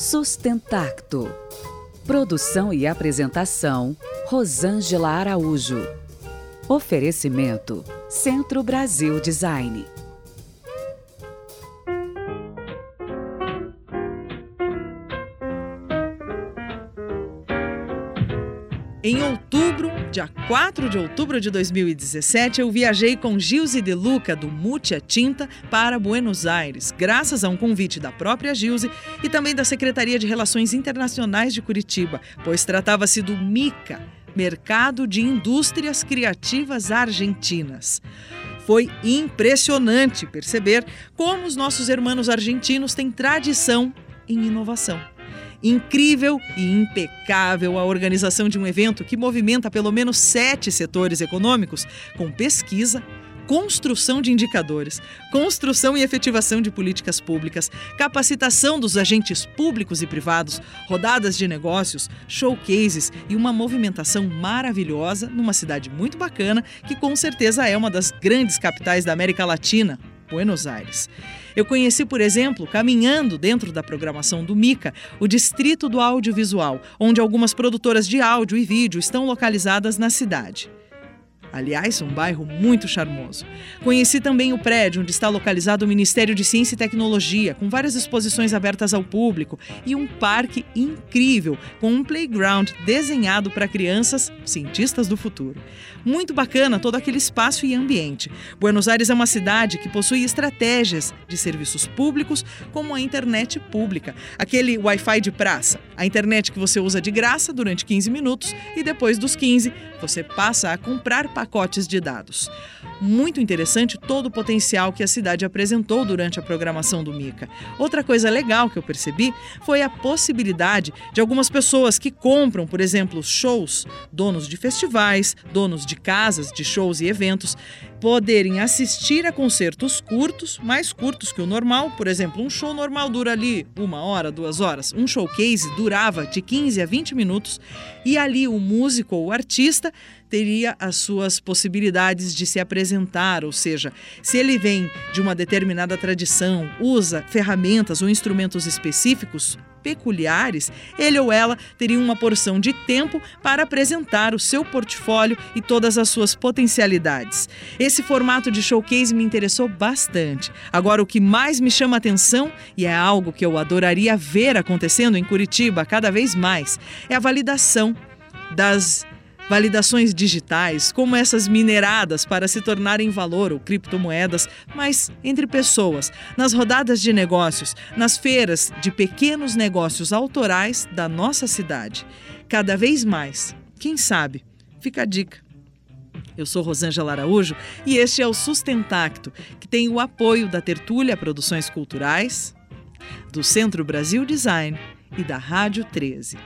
Sustentacto. Produção e apresentação: Rosângela Araújo. Oferecimento: Centro Brasil Design. Em outubro, dia 4 de outubro de 2017, eu viajei com Gilze De Luca, do Mutia Tinta, para Buenos Aires, graças a um convite da própria Gilze e também da Secretaria de Relações Internacionais de Curitiba, pois tratava-se do MICA, Mercado de Indústrias Criativas Argentinas. Foi impressionante perceber como os nossos irmãos argentinos têm tradição em inovação. Incrível e impecável a organização de um evento que movimenta pelo menos sete setores econômicos, com pesquisa, construção de indicadores, construção e efetivação de políticas públicas, capacitação dos agentes públicos e privados, rodadas de negócios, showcases e uma movimentação maravilhosa numa cidade muito bacana que com certeza é uma das grandes capitais da América Latina, Buenos Aires. Eu conheci, por exemplo, caminhando dentro da programação do MICA, o Distrito do Audiovisual, onde algumas produtoras de áudio e vídeo estão localizadas na cidade. Aliás, um bairro muito charmoso. Conheci também o prédio onde está localizado o Ministério de Ciência e Tecnologia, com várias exposições abertas ao público e um parque incrível, com um playground desenhado para crianças cientistas do futuro. Muito bacana todo aquele espaço e ambiente. Buenos Aires é uma cidade que possui estratégias de serviços públicos, como a internet pública, aquele Wi-Fi de praça, a internet que você usa de graça durante 15 minutos e depois dos 15 você passa a comprar pacotes de dados. Muito interessante todo o potencial que a cidade apresentou durante a programação do Mica. Outra coisa legal que eu percebi foi a possibilidade de algumas pessoas que compram, por exemplo, shows, donos de festivais, donos de casas de shows e eventos, poderem assistir a concertos curtos, mais curtos que o normal. Por exemplo, um show normal dura ali uma hora, duas horas. Um showcase durava de 15 a 20 minutos e ali o músico ou o artista teria as suas possibilidades de se apresentar, ou seja, se ele vem de uma determinada tradição, usa ferramentas ou instrumentos específicos, peculiares, ele ou ela teria uma porção de tempo para apresentar o seu portfólio e todas as suas potencialidades. Esse formato de showcase me interessou bastante. Agora, o que mais me chama atenção, e é algo que eu adoraria ver acontecendo em Curitiba cada vez mais, é a validação das validações digitais, como essas mineradas para se tornarem valor ou criptomoedas, mas entre pessoas, nas rodadas de negócios, nas feiras de pequenos negócios autorais da nossa cidade. Cada vez mais. Quem sabe? Fica a dica. Eu sou Rosângela Araújo e este é o Sustentacto, que tem o apoio da Tertúlia Produções Culturais, do Centro Brasil Design e da Rádio 13.